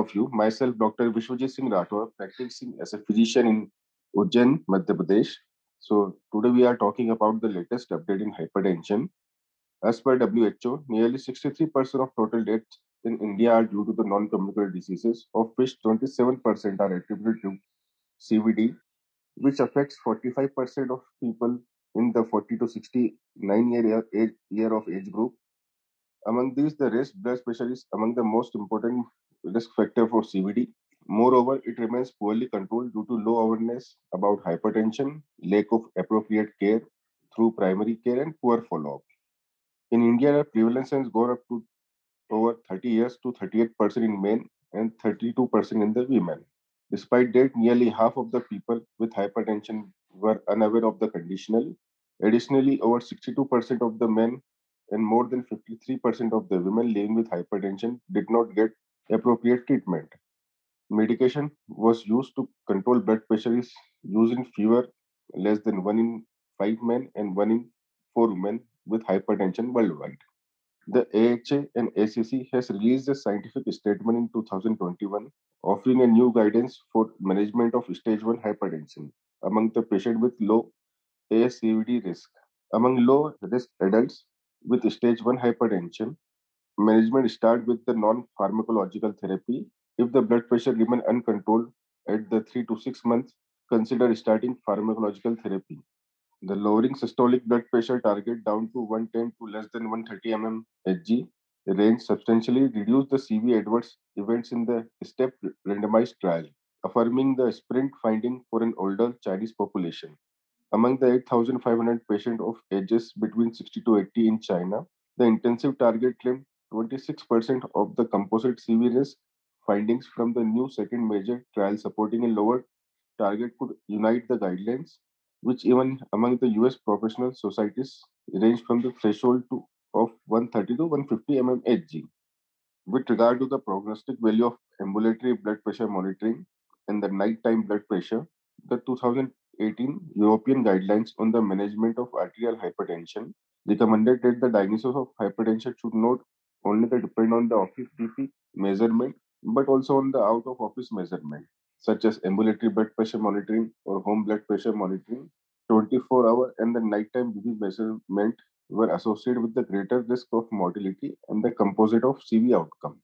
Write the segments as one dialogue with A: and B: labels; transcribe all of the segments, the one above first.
A: of you. Myself, Dr. Vishwajeet Singh Rathore, practicing as a physician in Ujjain, Madhya Pradesh. So today we are talking about the latest update in hypertension. As per WHO, nearly 63% of total deaths in India are due to the non-communicable diseases, of which 27% are attributed to CVD, which affects 45% of people in the 40 to 69 year, age, year of age group. Among these, the raised blood pressure is among the most important risk factor for CVD. Moreover, it remains poorly controlled due to low awareness about hypertension, lack of appropriate care through primary care, and poor follow-up. In India, the prevalence has gone up to over 30 years to 38% in men and 32% in the women. Despite that, nearly half of the people with hypertension were unaware of the conditional. Additionally, over 62% of the men and more than 53% of the women living with hypertension did not get appropriate treatment. Medication was used to control blood pressure is used in fewer less than 1 in 5 men and 1 in 4 women with hypertension worldwide. The AHA and ACC has released a scientific statement in 2021 offering a new guidance for management of stage 1 hypertension among the patient with low ASCVD risk. Among low risk adults with stage 1 hypertension, management start with the non-pharmacological therapy. If the blood pressure remain uncontrolled at the 3 to 6 months, consider starting pharmacological therapy. The lowering systolic blood pressure target down to 110 to less than 130 mm Hg range substantially reduced the CV adverse events in the STEP randomized trial, affirming the sprint finding for an older Chinese population. Among the 8,500 patients of ages between 60 to 80 in China, the intensive target claimed 26% of the composite CV risk findings from the new second major trial supporting a lower target could unite the guidelines, which even among the US professional societies range from the threshold to, of 130 to 150 mm Hg. With regard to the prognostic value of ambulatory blood pressure monitoring and the nighttime blood pressure, the 2018 European guidelines on the management of arterial hypertension recommended that the diagnosis of hypertension should not only they depend on the office BP measurement, but also on the out of office measurement, such as ambulatory blood pressure monitoring or home blood pressure monitoring. 24 hour and the nighttime BP measurement were associated with the greater risk of mortality and the composite of CV outcome.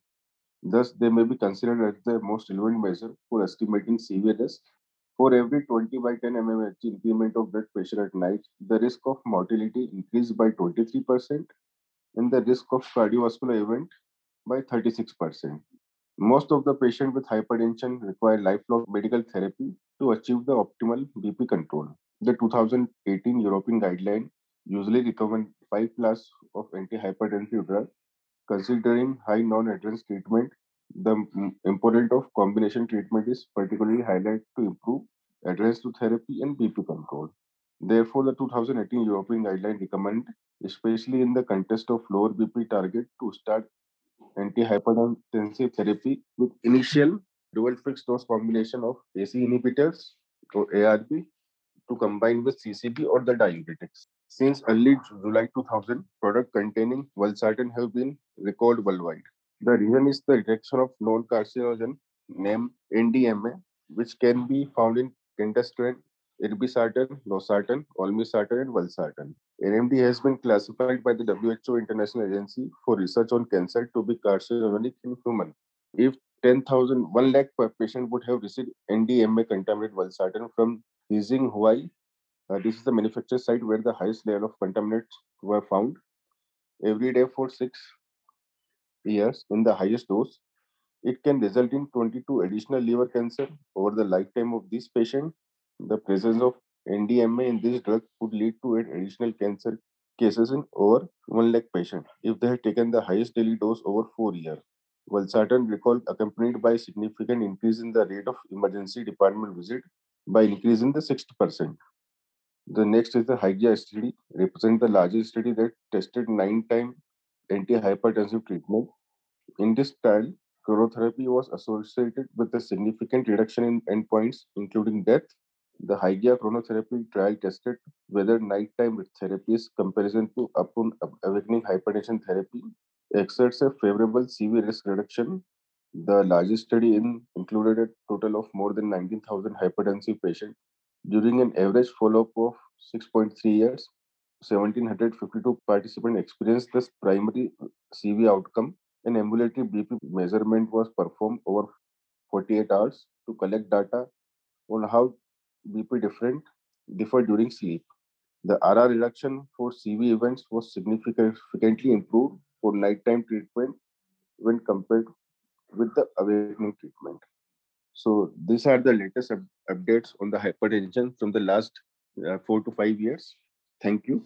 A: Thus, they may be considered as the most relevant measure for estimating CV risk. For every 20 by 10 mmHg increment of blood pressure at night, the risk of mortality increased by 23% and the risk of cardiovascular event by 36%. Most of the patients with hypertension require lifelong medical therapy to achieve the optimal BP control. The 2018 European guideline usually recommend five classes of antihypertensive drug. Considering high non-adherence treatment, the importance of combination treatment is particularly highlighted to improve adherence to therapy and BP control. Therefore, the 2018 European guideline recommend, especially in the context of lower BP target, to start antihypertensive therapy with initial dual fixed dose combination of AC inhibitors or ARB to combine with CCB or the diuretics. Since early July 2000, products containing valsartan have been recalled worldwide. The reason is the detection of known carcinogen named NDMA, which can be found in candesartan, irbesartan, losartan, olmesartan, and valsartan. NMD has been classified by the WHO International Agency for Research on Cancer to be carcinogenic in human. If 10,000, 1 lakh per patient would have received NDMA contaminated valsartan from Beijing, Huahai, uh, this is the manufacturer site where the highest level of contaminants were found. Every day for six years in the highest dose, it can result in 22 additional liver cancer over the lifetime of this patient. The presence of NDMA in this drug could lead to additional cancer cases in over 1 lakh patients if they had taken the highest daily dose over 4 years. Valsartan recall accompanied by significant increase in the rate of emergency department visit by increasing the 60%. The next is the Hygia study, represent the largest study that tested nine time antihypertensive treatment. In this trial, chronotherapy was associated with a significant reduction in endpoints, including death. The Hygia chronotherapy trial tested whether nighttime therapies comparison to upon awakening hypertension therapy exerts a favorable CV risk reduction The largest study in included a total of more than 19,000 hypertensive patients during an average follow-up of 6.3 years. 1,752 participants experienced this primary CV outcome. An ambulatory BP measurement was performed over 48 hours to collect data on how BP different differ during sleep. The RR reduction for CV events was significantly improved for nighttime treatment when compared with the awakening treatment. So these are the latest up- updates on the hypertension from the last uh, four to five years. Thank you.